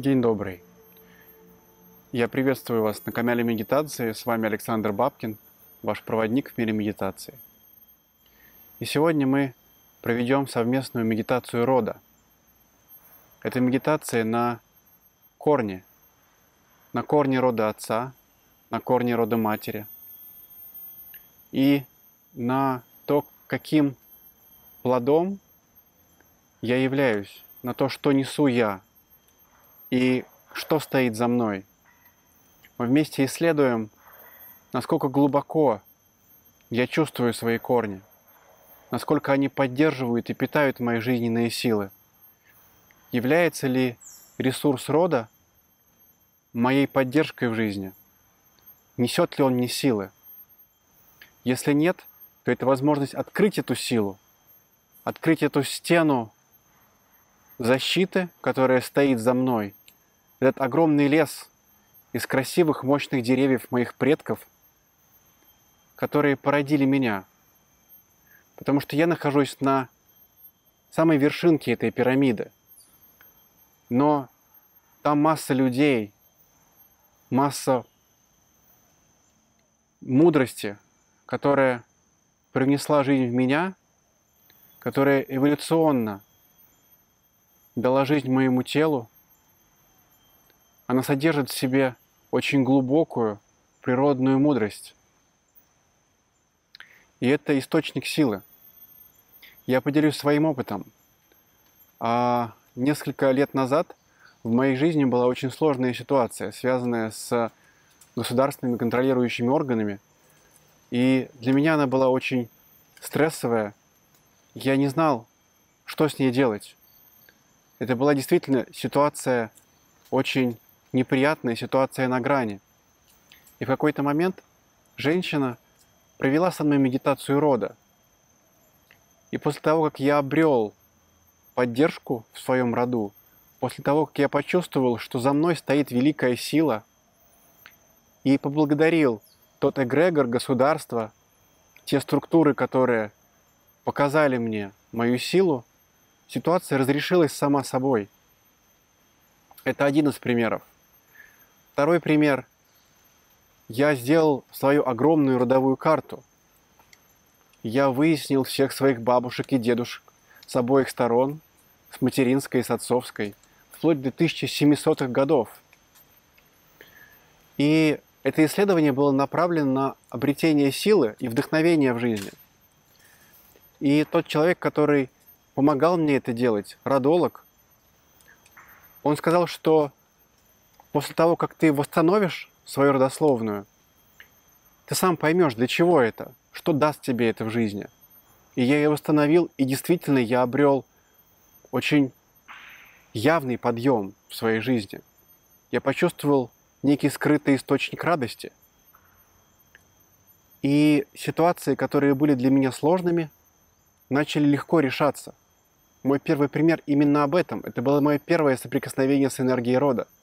День добрый. Я приветствую вас на канале медитации. С вами Александр Бабкин, ваш проводник в мире медитации. И сегодня мы проведем совместную медитацию рода. Это медитация на корне, на корне рода отца, на корне рода матери и на то, каким плодом я являюсь, на то, что несу я и что стоит за мной. Мы вместе исследуем, насколько глубоко я чувствую свои корни, насколько они поддерживают и питают мои жизненные силы. Является ли ресурс рода моей поддержкой в жизни? Несет ли он мне силы? Если нет, то это возможность открыть эту силу, открыть эту стену защиты, которая стоит за мной. Этот огромный лес из красивых, мощных деревьев моих предков, которые породили меня. Потому что я нахожусь на самой вершинке этой пирамиды. Но там масса людей, масса мудрости, которая принесла жизнь в меня, которая эволюционно дала жизнь моему телу, она содержит в себе очень глубокую природную мудрость. И это источник силы. Я поделюсь своим опытом. А несколько лет назад в моей жизни была очень сложная ситуация, связанная с государственными контролирующими органами. И для меня она была очень стрессовая. Я не знал, что с ней делать. Это была действительно ситуация очень неприятная ситуация на грани. И в какой-то момент женщина провела со мной медитацию рода. И после того, как я обрел поддержку в своем роду, после того, как я почувствовал, что за мной стоит великая сила, и поблагодарил тот эгрегор государства, те структуры, которые показали мне мою силу, ситуация разрешилась сама собой. Это один из примеров. Второй пример. Я сделал свою огромную родовую карту. Я выяснил всех своих бабушек и дедушек с обоих сторон, с материнской и с отцовской, вплоть до 1700-х годов. И это исследование было направлено на обретение силы и вдохновения в жизни. И тот человек, который помогал мне это делать, родолог, он сказал, что после того, как ты восстановишь свою родословную, ты сам поймешь, для чего это, что даст тебе это в жизни. И я ее восстановил, и действительно я обрел очень явный подъем в своей жизни. Я почувствовал некий скрытый источник радости. И ситуации, которые были для меня сложными, начали легко решаться. Мой первый пример именно об этом. Это было мое первое соприкосновение с энергией рода –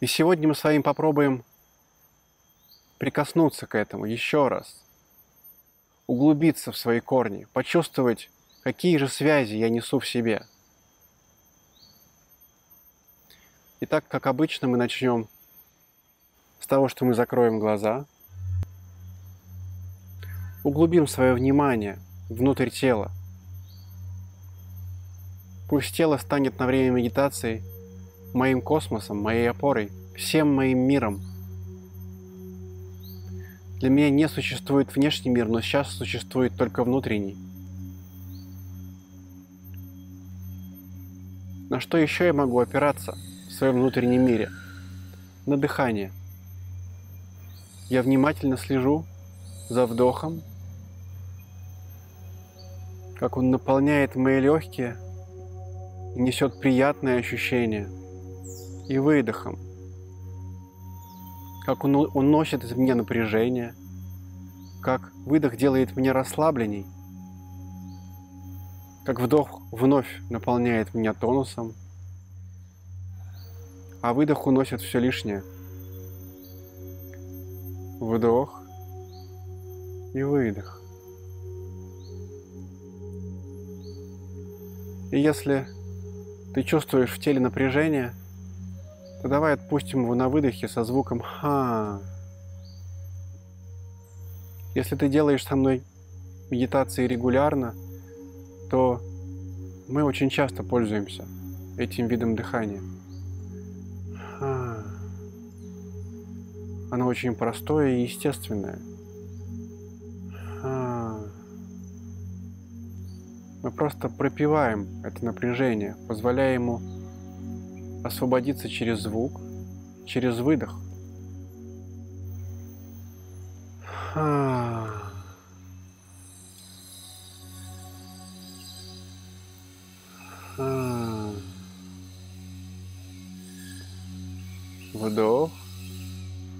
и сегодня мы с вами попробуем прикоснуться к этому еще раз, углубиться в свои корни, почувствовать, какие же связи я несу в себе. Итак, как обычно, мы начнем с того, что мы закроем глаза, углубим свое внимание внутрь тела. Пусть тело станет на время медитации – моим космосом, моей опорой, всем моим миром. Для меня не существует внешний мир, но сейчас существует только внутренний. На что еще я могу опираться в своем внутреннем мире? На дыхание. Я внимательно слежу за вдохом, как он наполняет мои легкие и несет приятное ощущение – и выдохом. Как он уносит из меня напряжение, как выдох делает меня расслабленней, как вдох вновь наполняет меня тонусом, а выдох уносит все лишнее. Вдох и выдох. И если Ты чувствуешь в теле напряжение? То давай отпустим его на выдохе со звуком «ха». Если ты делаешь со мной медитации регулярно, то мы очень часто пользуемся этим видом дыхания. Оно очень простое и естественное. Мы просто пропиваем это напряжение, позволяя ему освободиться через звук, через выдох. Вдох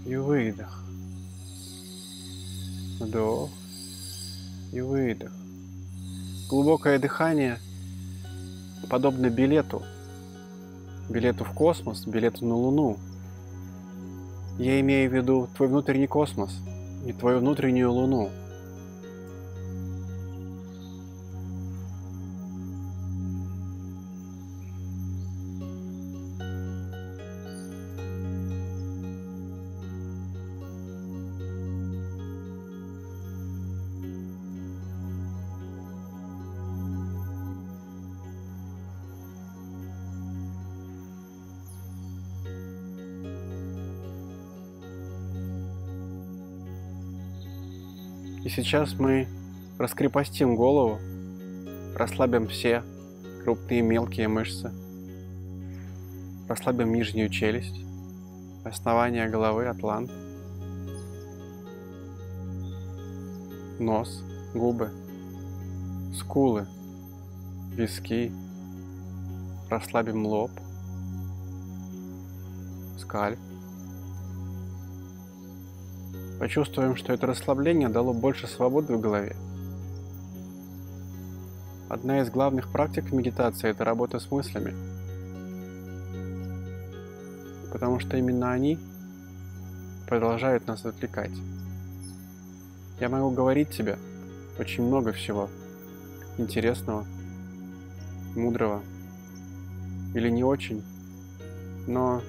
и выдох. Вдох и выдох. Глубокое дыхание подобно билету. Билету в космос, билету на Луну. Я имею в виду твой внутренний космос и твою внутреннюю Луну – сейчас мы раскрепостим голову, расслабим все крупные и мелкие мышцы, расслабим нижнюю челюсть, основание головы, атлант, нос, губы, скулы, виски, расслабим лоб, скальп, Почувствуем, что это расслабление дало больше свободы в голове. Одна из главных практик медитации – это работа с мыслями. Потому что именно они продолжают нас отвлекать. Я могу говорить тебе очень много всего интересного, мудрого или не очень, но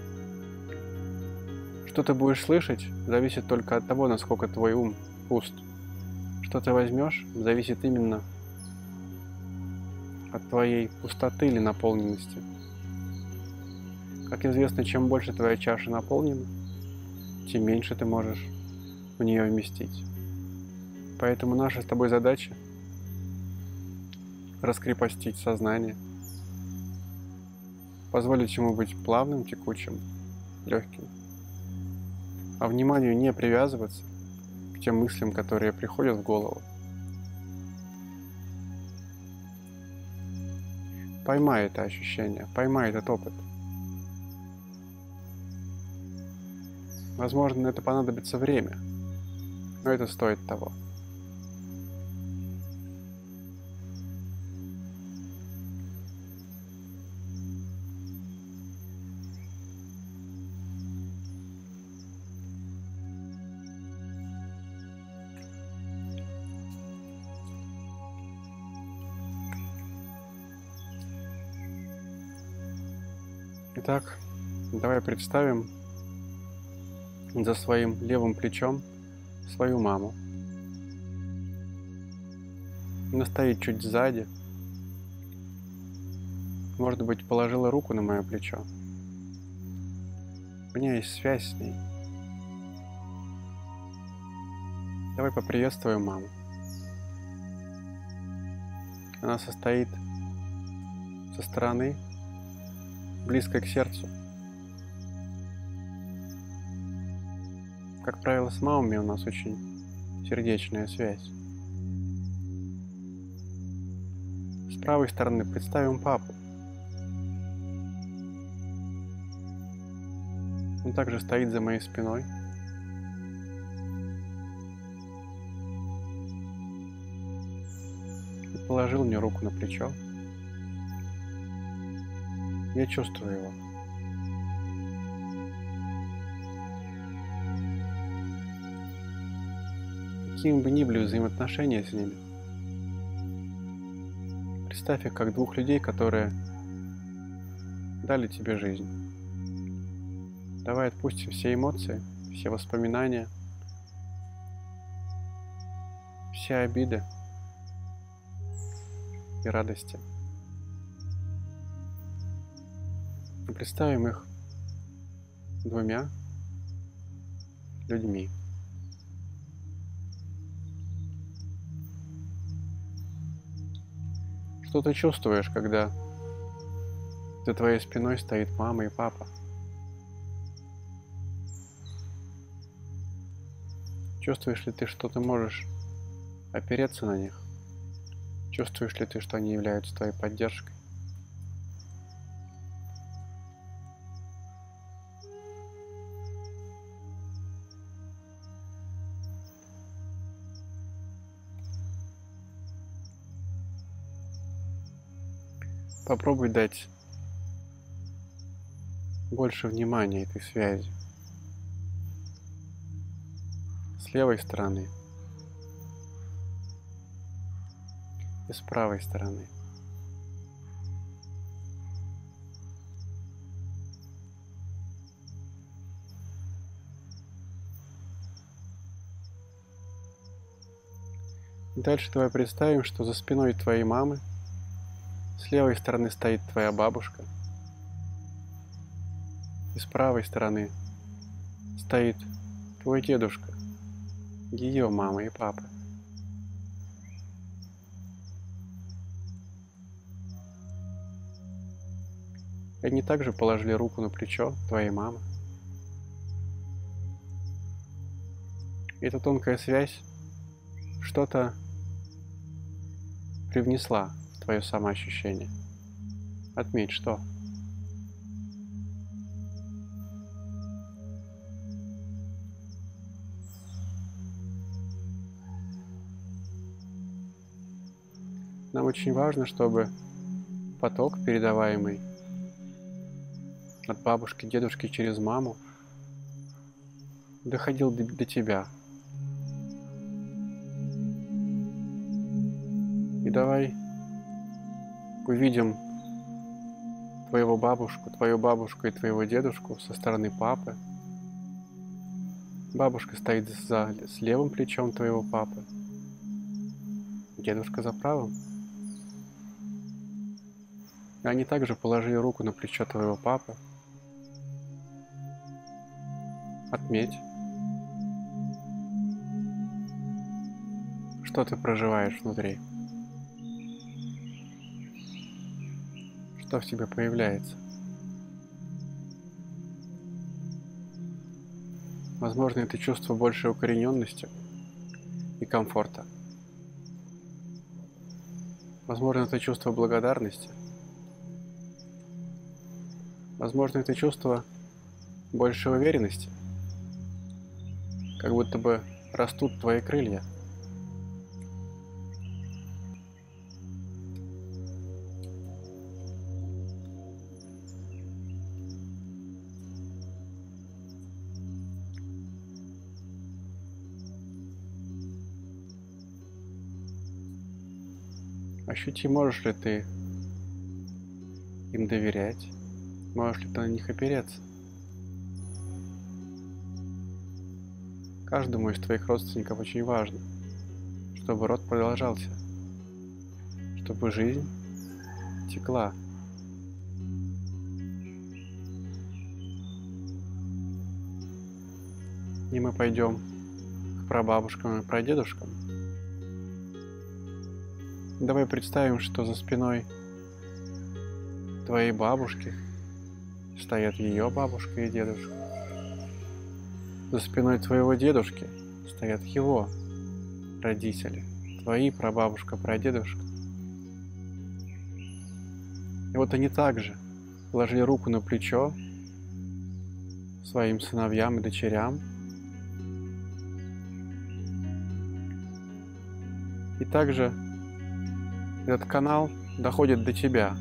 что ты будешь слышать, зависит только от того, насколько твой ум пуст. Что ты возьмешь, зависит именно от твоей пустоты или наполненности. Как известно, чем больше твоя чаша наполнена, тем меньше ты можешь в нее вместить. Поэтому наша с тобой задача раскрепостить сознание, позволить ему быть плавным, текучим, легким а вниманию не привязываться к тем мыслям, которые приходят в голову. Поймай это ощущение, поймай этот опыт. Возможно, на это понадобится время, но это стоит того. Итак, давай представим за своим левым плечом свою маму. Она стоит чуть сзади. Может быть, положила руку на мое плечо. У меня есть связь с ней. Давай поприветствуем маму. Она состоит со стороны близко к сердцу. Как правило, с мамами у нас очень сердечная связь. С правой стороны представим папу. Он также стоит за моей спиной. И положил мне руку на плечо. Я чувствую его. Какими бы ни были взаимоотношения с ними, представь их как двух людей, которые дали тебе жизнь. Давай отпустим все эмоции, все воспоминания, все обиды и радости. Представим их двумя людьми. Что ты чувствуешь, когда за твоей спиной стоит мама и папа? Чувствуешь ли ты, что ты можешь опереться на них? Чувствуешь ли ты, что они являются твоей поддержкой? Попробуй дать больше внимания этой связи. С левой стороны и с правой стороны. Дальше давай представим, что за спиной твоей мамы – с левой стороны стоит твоя бабушка. И с правой стороны стоит твой дедушка, ее мама и папа. Они также положили руку на плечо твоей мамы. Эта тонкая связь что-то привнесла твое самоощущение. Отметь, что. Нам очень важно, чтобы поток, передаваемый от бабушки, дедушки через маму, доходил до, до тебя. И давай увидим твоего бабушку, твою бабушку и твоего дедушку со стороны папы. Бабушка стоит за, с левым плечом твоего папы, дедушка за правым. Они также положили руку на плечо твоего папы. Отметь, что ты проживаешь внутри. Что в тебе появляется. Возможно, это чувство большей укорененности и комфорта. Возможно, это чувство благодарности. Возможно, это чувство большей уверенности. Как будто бы растут твои крылья – Ощути, можешь ли ты им доверять, можешь ли ты на них опереться. Каждому из твоих родственников очень важно, чтобы род продолжался, чтобы жизнь текла. И мы пойдем к прабабушкам и прадедушкам – Давай представим, что за спиной твоей бабушки стоят ее бабушка и дедушка. За спиной твоего дедушки стоят его родители, твои прабабушка, прадедушка. И вот они также положили руку на плечо своим сыновьям и дочерям. И также этот канал доходит до тебя.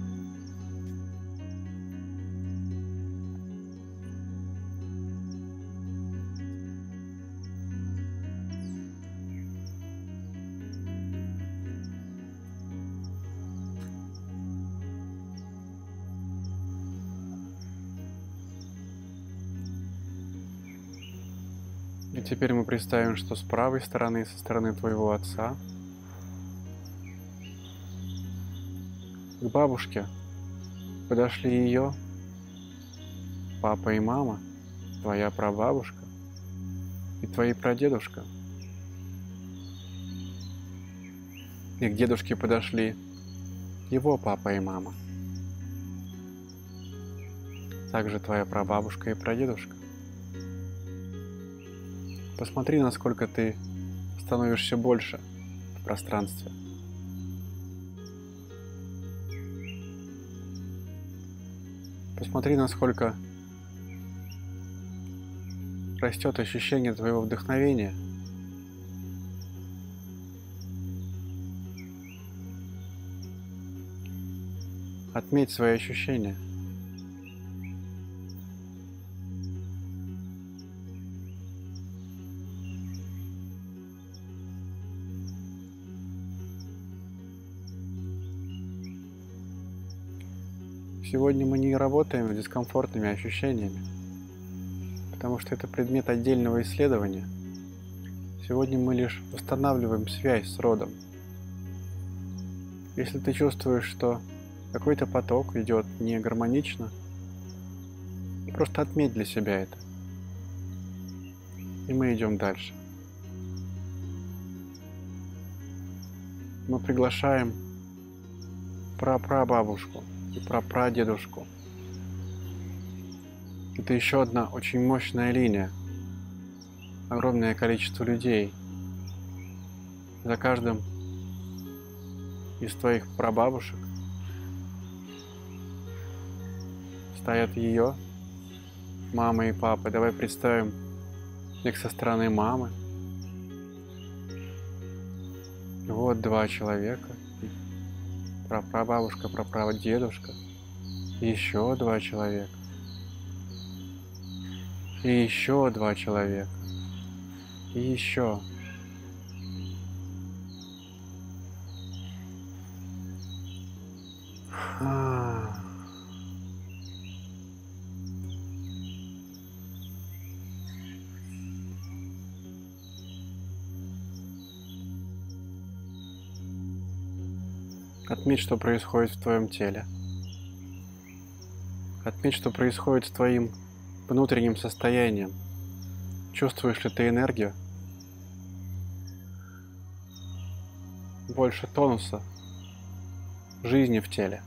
И теперь мы представим, что с правой стороны, со стороны твоего отца, к бабушке подошли ее папа и мама, твоя прабабушка и твои прадедушка. И к дедушке подошли его папа и мама. Также твоя прабабушка и прадедушка. Посмотри, насколько ты становишься больше в пространстве. Посмотри, насколько растет ощущение твоего вдохновения. Отметь свои ощущения – Сегодня мы не работаем с дискомфортными ощущениями, потому что это предмет отдельного исследования. Сегодня мы лишь восстанавливаем связь с родом. Если ты чувствуешь, что какой-то поток идет не гармонично, просто отметь для себя это. И мы идем дальше. Мы приглашаем прапрабабушку и про прадедушку. Это еще одна очень мощная линия. Огромное количество людей. За каждым из твоих прабабушек стоят ее мама и папа. Давай представим их со стороны мамы. вот два человека прапрабабушка, прапрадедушка, еще два человека, и еще два человека, и еще. Отметь, что происходит в твоем теле. Отметь, что происходит с твоим внутренним состоянием. Чувствуешь ли ты энергию? Больше тонуса, жизни в теле.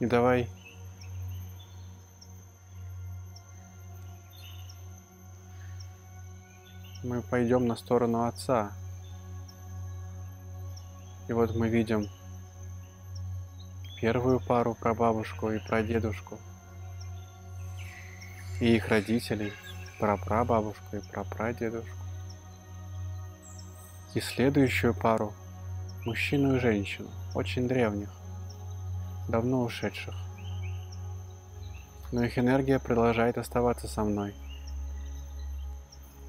И давай мы пойдем на сторону отца. И вот мы видим первую пару прабабушку и прадедушку, и их родителей, прапрабабушку и прапрадедушку, и следующую пару, мужчину и женщину, очень древних, давно ушедших. Но их энергия продолжает оставаться со мной –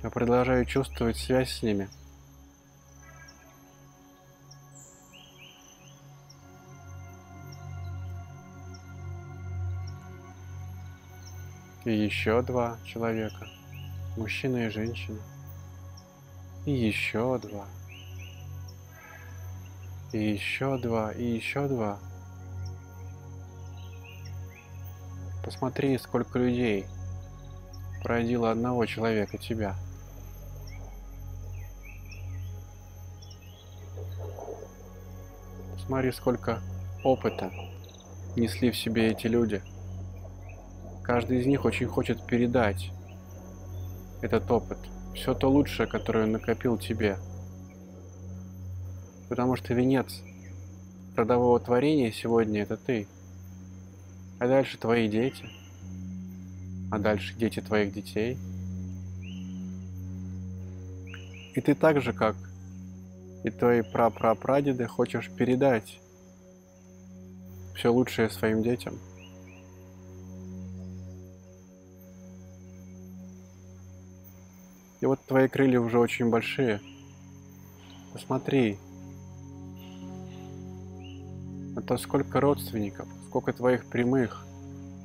я продолжаю чувствовать связь с ними. И еще два человека, мужчина и женщина. И еще два. И еще два, и еще два. Посмотри, сколько людей породило одного человека, тебя – Смотри, сколько опыта несли в себе эти люди. Каждый из них очень хочет передать этот опыт, все то лучшее, которое он накопил тебе. Потому что венец родового творения сегодня это ты. А дальше твои дети. А дальше дети твоих детей. И ты так же, как и твои прапрапрадеды хочешь передать все лучшее своим детям. И вот твои крылья уже очень большие. Посмотри, на то, сколько родственников, сколько твоих прямых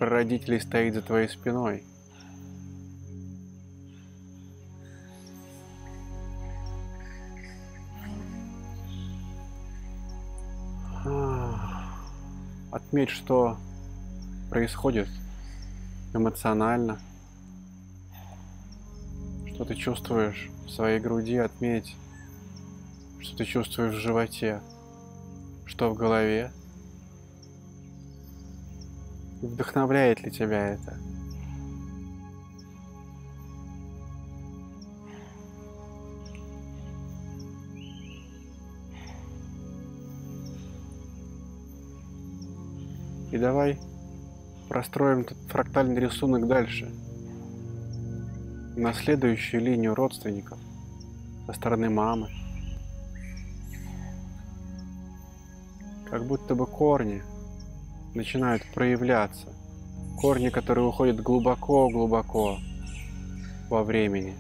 прародителей стоит за твоей спиной. Отметь, что происходит эмоционально, что ты чувствуешь в своей груди, отметь, что ты чувствуешь в животе, что в голове. Вдохновляет ли тебя это? И давай простроим этот фрактальный рисунок дальше. На следующую линию родственников со стороны мамы. Как будто бы корни начинают проявляться. Корни, которые уходят глубоко-глубоко во времени.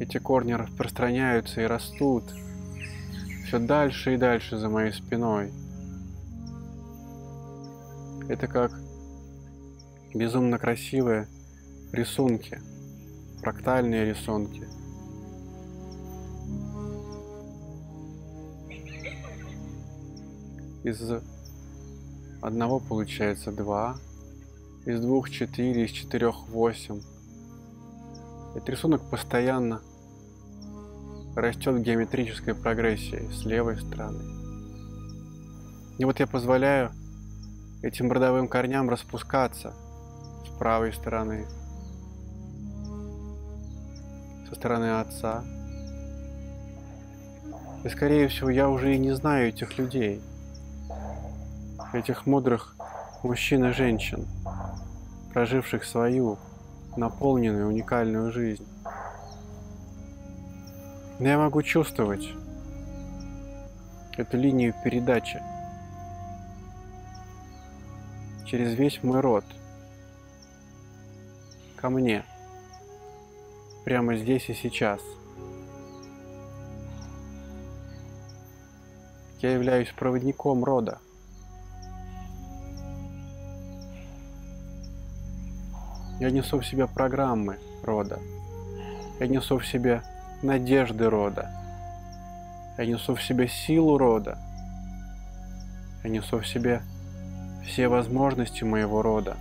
Эти корни распространяются и растут все дальше и дальше за моей спиной. Это как безумно красивые рисунки, фрактальные рисунки. Из одного получается два, из двух четыре, из четырех восемь. Этот рисунок постоянно растет в геометрической прогрессии с левой стороны. И вот я позволяю этим родовым корням распускаться с правой стороны, со стороны отца. И скорее всего я уже и не знаю этих людей, этих мудрых мужчин и женщин, проживших свою наполненную уникальную жизнь. Но я могу чувствовать эту линию передачи через весь мой род ко мне прямо здесь и сейчас. Я являюсь проводником рода. Я несу в себе программы рода. Я несу в себе надежды рода. Я несу в себе силу рода. Я несу в себе все возможности моего рода.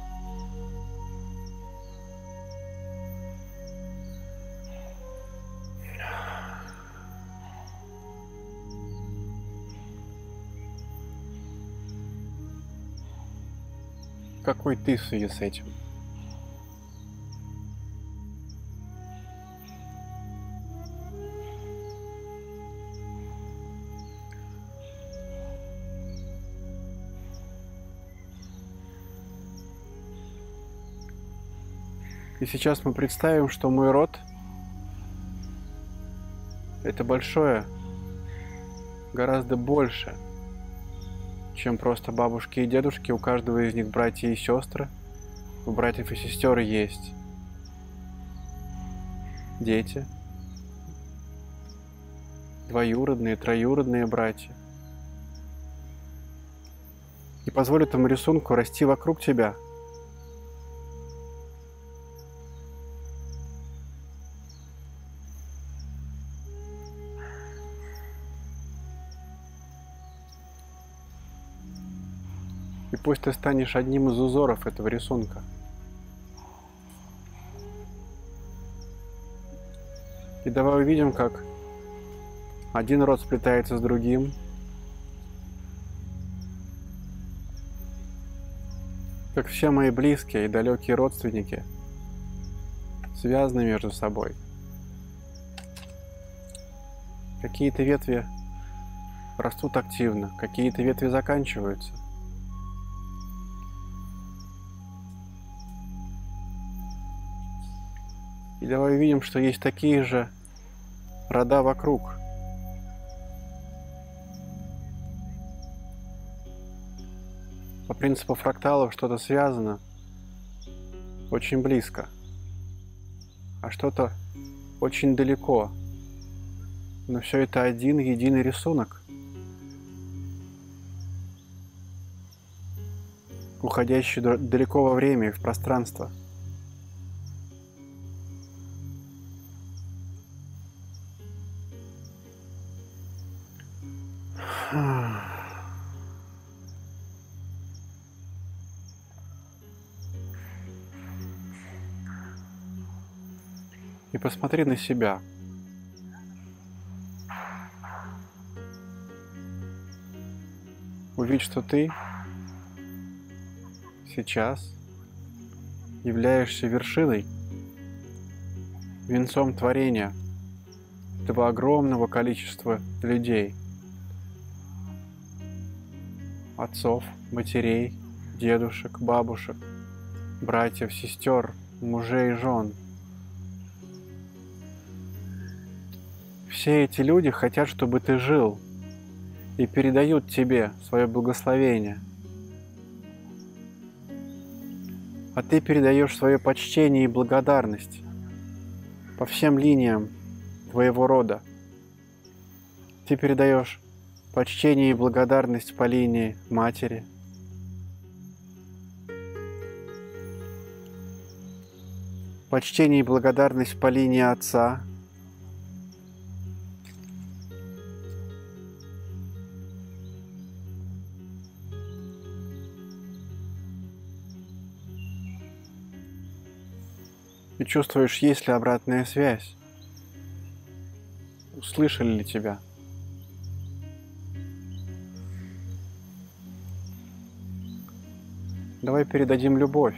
Какой ты в связи с этим? И сейчас мы представим, что мой род – это большое, гораздо больше, чем просто бабушки и дедушки. У каждого из них братья и сестры. У братьев и сестер есть дети, двоюродные, троюродные братья. И позволь этому рисунку расти вокруг тебя – И пусть ты станешь одним из узоров этого рисунка. И давай увидим, как один род сплетается с другим. Как все мои близкие и далекие родственники связаны между собой. Какие-то ветви растут активно, какие-то ветви заканчиваются. И давай увидим, что есть такие же рода вокруг. По принципу фракталов что-то связано очень близко, а что-то очень далеко. Но все это один единый рисунок, уходящий далеко во время и в пространство. Посмотри на себя – увидь, что ты сейчас являешься вершиной, венцом творения этого огромного количества людей, отцов, матерей, дедушек, бабушек, братьев, сестер, мужей, жен. Все эти люди хотят, чтобы ты жил – и передают тебе свое благословение. А ты передаешь свое почтение и благодарность по всем линиям твоего рода. Ты передаешь почтение и благодарность по линии матери, почтение и благодарность по линии отца – и чувствуешь, есть ли обратная связь. Услышали ли тебя? Давай передадим любовь.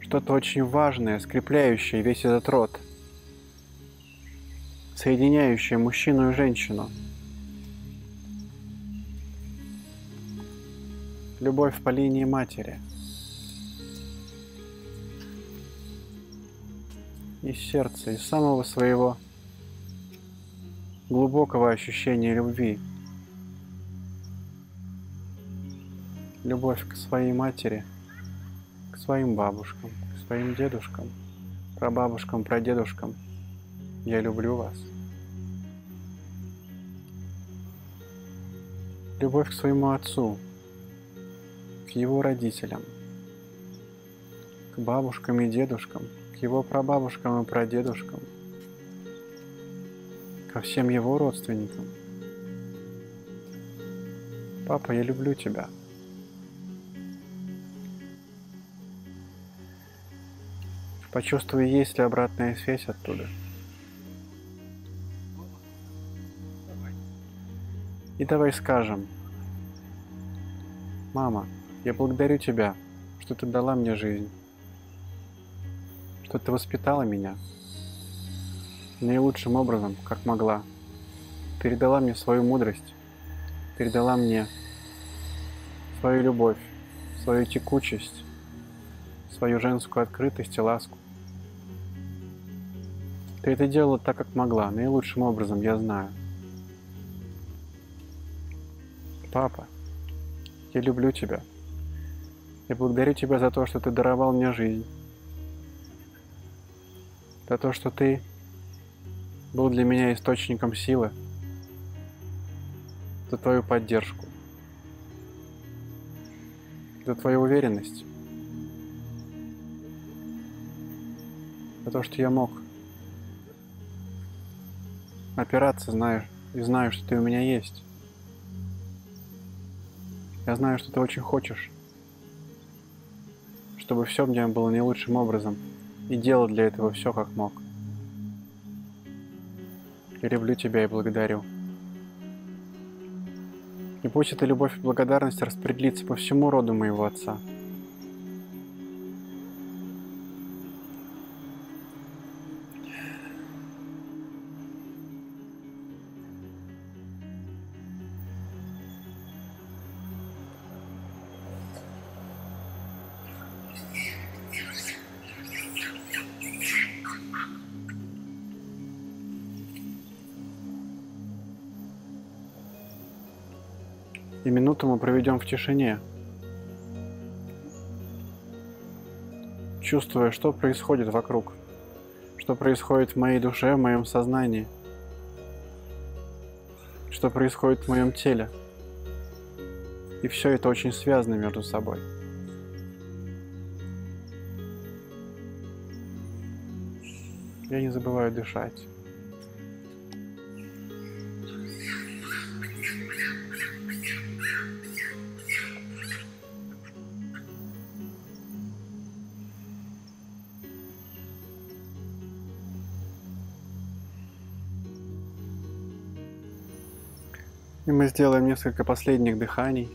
Что-то очень важное, скрепляющее весь этот род. Соединяющее мужчину и женщину. Любовь по линии матери – из сердца, из самого своего глубокого ощущения любви. Любовь к своей матери, к своим бабушкам, к своим дедушкам, прабабушкам, прадедушкам. Я люблю вас. Любовь к своему отцу, к его родителям, к бабушкам и дедушкам – его прабабушкам и прадедушкам, ко всем его родственникам. Папа, я люблю тебя. Почувствуй, есть ли обратная связь оттуда. И давай скажем, мама, я благодарю тебя, что ты дала мне жизнь что ты воспитала меня наилучшим образом, как могла. Передала мне свою мудрость, передала мне свою любовь, свою текучесть, свою женскую открытость и ласку. Ты это делала так, как могла, наилучшим образом, я знаю. Папа, я люблю тебя. Я благодарю тебя за то, что ты даровал мне жизнь за то, что ты был для меня источником силы, за твою поддержку, за твою уверенность, за то, что я мог опираться, знаю, и знаю, что ты у меня есть. Я знаю, что ты очень хочешь, чтобы все мне было не лучшим образом – и делал для этого все, как мог. Я люблю тебя и благодарю. И пусть эта любовь и благодарность распределится по всему роду моего отца – проведем в тишине, чувствуя, что происходит вокруг, что происходит в моей душе, в моем сознании, что происходит в моем теле. И все это очень связано между собой. Я не забываю дышать. И мы сделаем несколько последних дыханий.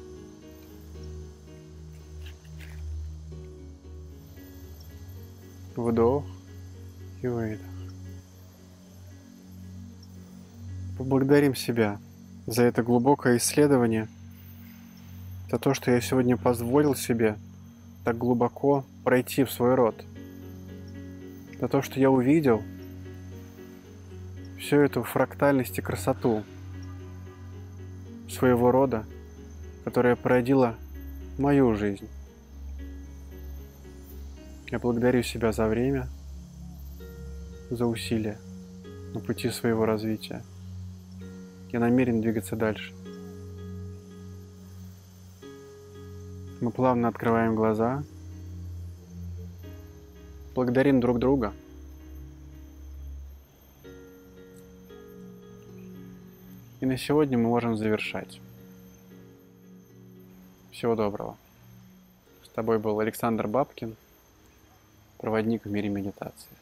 Вдох и выдох. Поблагодарим себя за это глубокое исследование, за то, что я сегодня позволил себе так глубоко пройти в свой род, за то, что я увидел всю эту фрактальность и красоту – своего рода, которая породила мою жизнь. Я благодарю себя за время, за усилия на пути своего развития. Я намерен двигаться дальше. Мы плавно открываем глаза, благодарим друг друга – на сегодня мы можем завершать. Всего доброго. С тобой был Александр Бабкин, проводник в мире медитации.